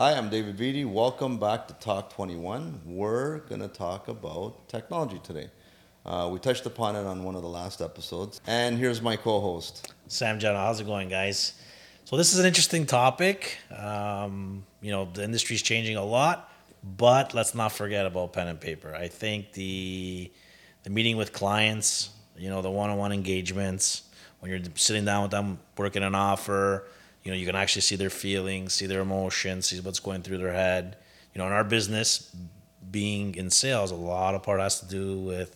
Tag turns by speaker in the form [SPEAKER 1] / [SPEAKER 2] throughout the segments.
[SPEAKER 1] Hi, I'm David Beatty. Welcome back to Talk 21. We're going to talk about technology today. Uh, we touched upon it on one of the last episodes. And here's my co host.
[SPEAKER 2] Sam Jenna, how's it going, guys? So, this is an interesting topic. Um, you know, the industry's changing a lot, but let's not forget about pen and paper. I think the, the meeting with clients, you know, the one on one engagements, when you're sitting down with them, working an offer, you know, you can actually see their feelings, see their emotions, see what's going through their head. You know, in our business, being in sales, a lot of part has to do with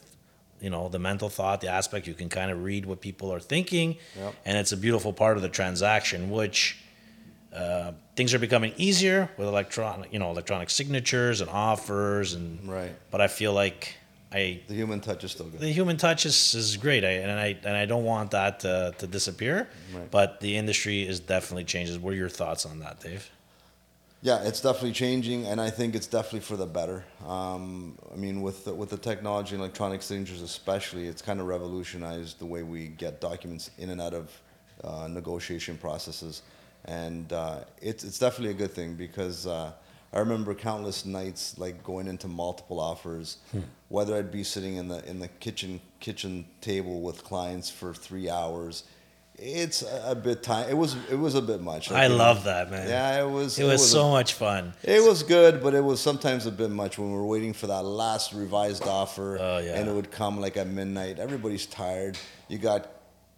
[SPEAKER 2] you know the mental thought the aspect you can kind of read what people are thinking
[SPEAKER 1] Yep.
[SPEAKER 2] and it's a beautiful part of the transaction which uh, things are becoming easier with electronic you know electronic signatures and offers and
[SPEAKER 1] Right.
[SPEAKER 2] but i feel like i
[SPEAKER 1] The human touch is still good.
[SPEAKER 2] the human touch is, is great I, and i and i don't want that to, to disappear
[SPEAKER 1] Right.
[SPEAKER 2] but the industry is definitely changes what are your thoughts on that dave
[SPEAKER 1] Yeah, it's definitely changing, and I think it's definitely for the better. Um, I mean, with the, with the technology and electronic signatures, especially, it's kind of revolutionized the way we get documents in and out of uh, negotiation processes, and uh, it's it's definitely a good thing because uh, I remember countless nights like going into multiple offers, hmm. whether I'd be sitting in the in the kitchen kitchen table with clients for three hours. It's a, a bit time. It was it was a bit much.
[SPEAKER 2] i
[SPEAKER 1] Like, it
[SPEAKER 2] love
[SPEAKER 1] was-
[SPEAKER 2] that man
[SPEAKER 1] Yeah, it was.
[SPEAKER 2] it was,
[SPEAKER 1] a-
[SPEAKER 2] so much fun
[SPEAKER 1] it was good, but it was sometimes a bit much when we were waiting for that last revised offer,
[SPEAKER 2] Oh, yeah.
[SPEAKER 1] and it would come like at midnight. Everybody's tired. You got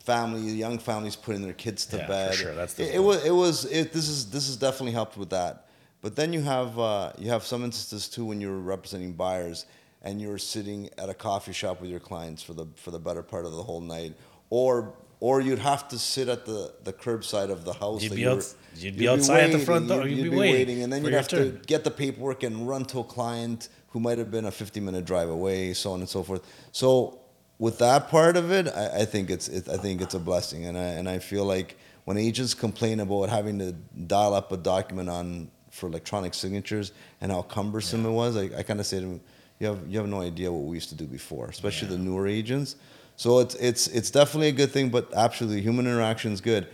[SPEAKER 1] family, young families putting their kids to
[SPEAKER 2] Yeah, for
[SPEAKER 1] bed.
[SPEAKER 2] sure. That's the
[SPEAKER 1] it, it was. It was. It, this is. This has definitely helped with that. But then you have uh, you have some instances too when you're representing buyers and you're sitting at a coffee shop with your clients for the for the better part of the whole night, or or you'd have to sit at the, the curbside of the house.
[SPEAKER 2] You'd
[SPEAKER 1] that
[SPEAKER 2] be
[SPEAKER 1] you were-
[SPEAKER 2] outs- you'd be outside at the front door. You'd be waiting
[SPEAKER 1] and then you'd have
[SPEAKER 2] turn.
[SPEAKER 1] to get the paperwork and run to a client who might have been a 50 minute drive away, so on and so forth. So with that part of it, I, I think it's it, I think it's a blessing, and I and I feel like when agents complain about having to dial up a document on for electronic signatures and how cumbersome it was, I, I kind of say to them, you have you have no idea what we used to do before, especially the newer agents. So it's it's it's definitely a good thing, but absolutely human interaction is good.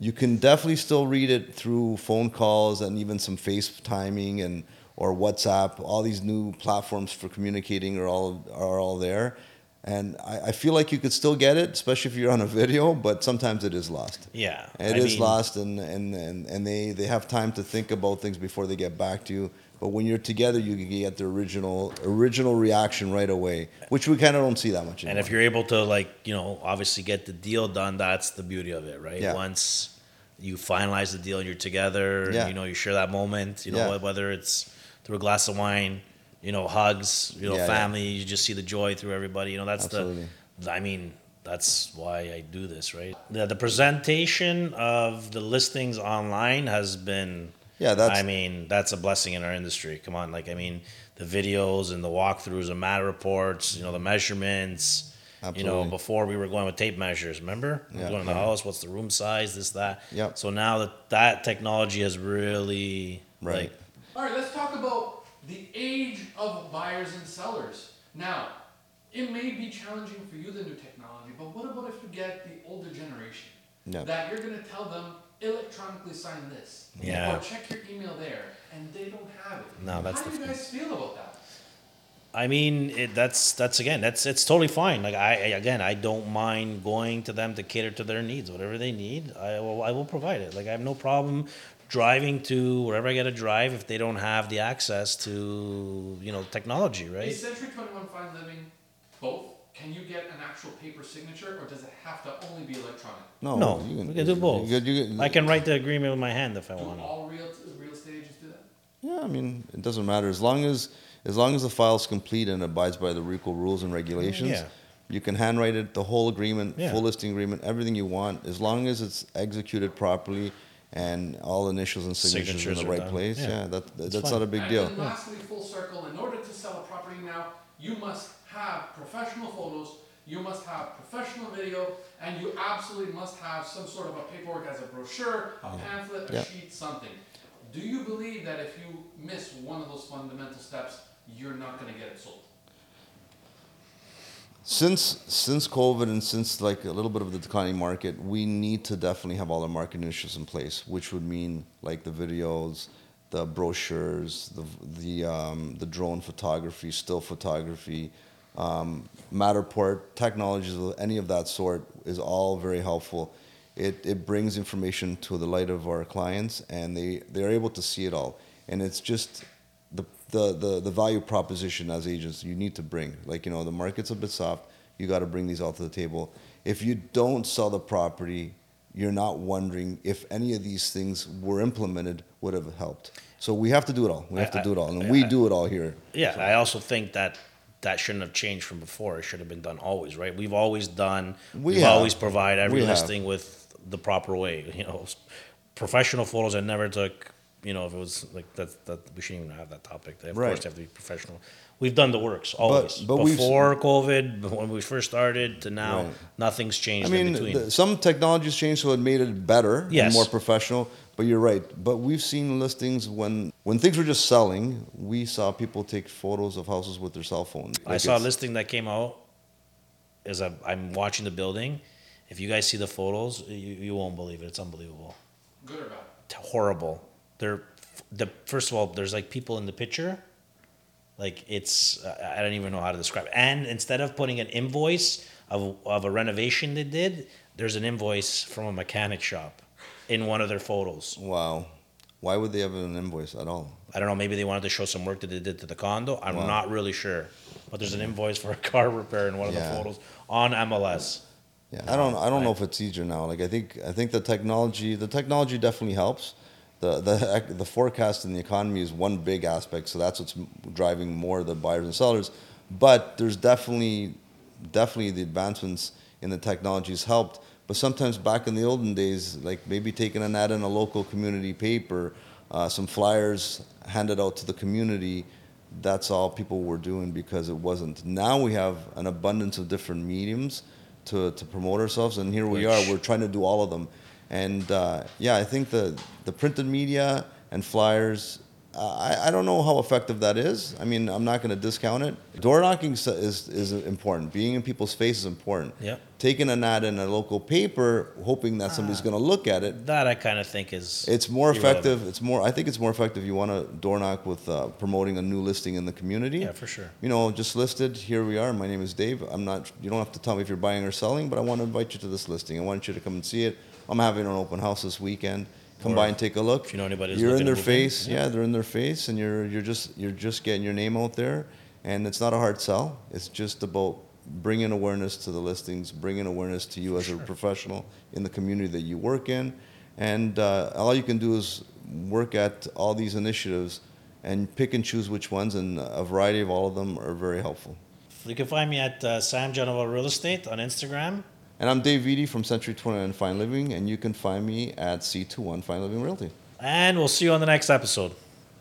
[SPEAKER 1] You can definitely still read it through phone calls and even some FaceTiming and or WhatsApp. All these new platforms for communicating are all are all there, and I, I feel like you could still get it, especially if you're on a video. But sometimes it is lost.
[SPEAKER 2] yeah
[SPEAKER 1] It
[SPEAKER 2] I
[SPEAKER 1] is
[SPEAKER 2] mean-
[SPEAKER 1] lost, and, and, and, and they, they have time to think about things before they get back to you. But when you're together, you can get the original original reaction right away, which we kind of don't see that much anymore.
[SPEAKER 2] And if you're able to like, you know, obviously get the deal done, that's the beauty of it, right?
[SPEAKER 1] Yeah.
[SPEAKER 2] Once you finalize the deal and you're together,
[SPEAKER 1] Yeah.
[SPEAKER 2] and, you know, you share that moment, you know,
[SPEAKER 1] Yeah.
[SPEAKER 2] whether it's through a glass of wine, you know, hugs, you know,
[SPEAKER 1] Yeah, yeah.
[SPEAKER 2] family, you just see the joy through everybody. You know, that's
[SPEAKER 1] Absolutely.
[SPEAKER 2] the I mean, that's why I do this, right? The, the presentation of the listings online has been
[SPEAKER 1] Yeah, that's-
[SPEAKER 2] I mean, that's a blessing in our industry. Come on, like I mean, the videos and the walkthroughs and Matterports, you know, the measurements. Absolutely. You know, before we were going with tape measures. Remember, we were
[SPEAKER 1] Yeah.
[SPEAKER 2] going to the house. What's the room size? This, that.
[SPEAKER 1] Yep.
[SPEAKER 2] So now that that technology has really
[SPEAKER 1] Right.
[SPEAKER 2] like
[SPEAKER 3] All right, let's talk about the age of buyers and sellers. Now, it may be challenging for you, the new technology, but what about if you get the older generation?
[SPEAKER 1] Yeah.
[SPEAKER 3] That you're going to tell them electronically sign this.
[SPEAKER 2] Yeah.
[SPEAKER 3] Or check your email there, and they don't have it.
[SPEAKER 2] No, that's
[SPEAKER 3] How do you guys feel about that?
[SPEAKER 2] I mean, it, that's that's again, that's it's totally fine. Like I I- again, I don't mind going to them to cater to their needs, whatever they need. I will I will provide it. Like I have no problem driving to wherever I got to drive if they don't have the access to you know technology, right?
[SPEAKER 3] Is Century 21 Fine Living both? Can you get an actual paper signature, or does it have to only be electronic?
[SPEAKER 1] no,
[SPEAKER 2] no,
[SPEAKER 1] you
[SPEAKER 2] we can do both.
[SPEAKER 1] You, you, you,
[SPEAKER 2] I can write the agreement with my hand if I
[SPEAKER 3] Do
[SPEAKER 2] want. to.
[SPEAKER 3] all real, real estate agents do that?
[SPEAKER 1] Yeah, I mean, it doesn't matter as long as as long as the file's complete and abides by the RECO rules and regulations.
[SPEAKER 2] Yeah.
[SPEAKER 1] You can handwrite it, the whole agreement,
[SPEAKER 2] Yeah.
[SPEAKER 1] full listing agreement, everything you want, as long as it's executed properly and all initials and signatures,
[SPEAKER 2] Signatures
[SPEAKER 1] in the right
[SPEAKER 2] done.
[SPEAKER 1] place.
[SPEAKER 2] Yeah.
[SPEAKER 1] Yeah, that,
[SPEAKER 2] It's
[SPEAKER 1] that's
[SPEAKER 2] fine.
[SPEAKER 1] not a big
[SPEAKER 3] and
[SPEAKER 1] deal.
[SPEAKER 3] then lastly, full circle, in order to sell a property now, you must have professional photos, you must have professional video, and you absolutely must have some sort of a paperwork as a brochure, a pamphlet, a
[SPEAKER 1] Yeah.
[SPEAKER 3] sheet, something. Do you believe that if you miss one of those fundamental steps, you're not gonna get it sold?
[SPEAKER 1] Since since COVID and since like a little bit of the declining market, we need to definitely have all our market initiatives in place, which would mean like the videos, the brochures, the the um, the drone photography, still photography, um, Matterport technologies, any of that sort is all very helpful. It it brings information to the light of our clients, and they they're able to see it all. And it's just the the the, value proposition as agents you need to bring. Like you know, the market's a bit soft. You got to bring these all to the table. If you don't sell the property, you're not wondering if any of these things were implemented would have helped. So we have to do it all. We have
[SPEAKER 2] I-
[SPEAKER 1] to do it all, and
[SPEAKER 2] I-
[SPEAKER 1] we
[SPEAKER 2] I-
[SPEAKER 1] do it all here.
[SPEAKER 2] Yeah, I also think that that shouldn't have changed from before. It should have been done always, right? We've always done.
[SPEAKER 1] We
[SPEAKER 2] have
[SPEAKER 1] have.
[SPEAKER 2] always provide every
[SPEAKER 1] We have.
[SPEAKER 2] listing with the proper way. You know, professional photos. I never took. You know, if it was like that, that we shouldn't even have that topic. They, of
[SPEAKER 1] Right.
[SPEAKER 2] course, they have to be professional. We've done the works always.
[SPEAKER 1] but we've-
[SPEAKER 2] Before COVID, when we first started, to now,
[SPEAKER 1] Right.
[SPEAKER 2] nothing's changed
[SPEAKER 1] I mean,
[SPEAKER 2] in between.
[SPEAKER 1] the, some technologies changed, so it made it better and
[SPEAKER 2] Yes.
[SPEAKER 1] more professional. But you're right. But we've seen listings when when things were just selling. We saw people take photos of houses with their cell phone.
[SPEAKER 2] I
[SPEAKER 1] Like
[SPEAKER 2] saw a
[SPEAKER 1] it's-
[SPEAKER 2] listing that came out. As I'm, I'm watching the building, if you guys see the photos, you, you won't believe it. It's unbelievable.
[SPEAKER 3] Good or bad?
[SPEAKER 2] horrible. They're the first of all, there's like people in the picture. Like it's I I don't even know how to describe. It. And instead of putting an invoice of of a renovation they did, there's an invoice from a mechanic shop in one of their photos.
[SPEAKER 1] Wow. Why would they have an invoice at all?
[SPEAKER 2] I don't know. Maybe they wanted to show some work that they did to the condo. I'm
[SPEAKER 1] Wow.
[SPEAKER 2] not really sure. But there's an invoice for a car repair in one of
[SPEAKER 1] Yeah.
[SPEAKER 2] the photos on MLS.
[SPEAKER 1] Yeah, I don't. I don't know if it's easier now. Like I think. I think the technology. The technology definitely helps. The the the forecast in the economy is one big aspect. So that's what's driving more the buyers and sellers. But there's definitely, definitely the advancements in the technologies helped. But sometimes back in the olden days, like maybe taking an ad in a local community paper, uh, some flyers handed out to the community. That's all people were doing because it wasn't. Now we have an abundance of different mediums to, to promote ourselves, and here we are. We're trying to do all of them, and uh, yeah, I think the the printed media and flyers. Uh, I, I don't know how effective that is. I mean, I'm not going to discount it. Door knocking is, is important. Being in people's face is important.
[SPEAKER 2] Yep.
[SPEAKER 1] Taking an ad in a local paper, hoping that somebody's going to look at it,
[SPEAKER 2] That I kind of think is
[SPEAKER 1] it's more
[SPEAKER 2] irrelevant.
[SPEAKER 1] effective. It's more. I think it's more effective. You want to door knock with uh, promoting a new listing in the community.
[SPEAKER 2] Yeah, for sure.
[SPEAKER 1] You know, just listed. Here we are. My name is Dave. I'm not. You don't have to tell me if you're buying or selling, but I want to invite you to this listing. I want you to come and see it. I'm having an open house this weekend. Come
[SPEAKER 2] Or
[SPEAKER 1] by and take a look.
[SPEAKER 2] if you know anybody
[SPEAKER 1] you're in their face.
[SPEAKER 2] yeah.
[SPEAKER 1] yeah, they're in their face, and you're you're just you're just getting your name out there. And it's not a hard sell. It's just about bringing awareness to the listings, bringing awareness to you as a professional in the community that you work in, and uh, all you can do is work at all these initiatives and pick and choose which ones, and a variety of all of them are very helpful.
[SPEAKER 2] You can find me at uh, Sam Genova Real Estate on Instagram.
[SPEAKER 1] And I'm Dave Vitti from Century 21 Fine Living, and you can find me at C21 Fine Living Realty.
[SPEAKER 2] And we'll see you on the next episode.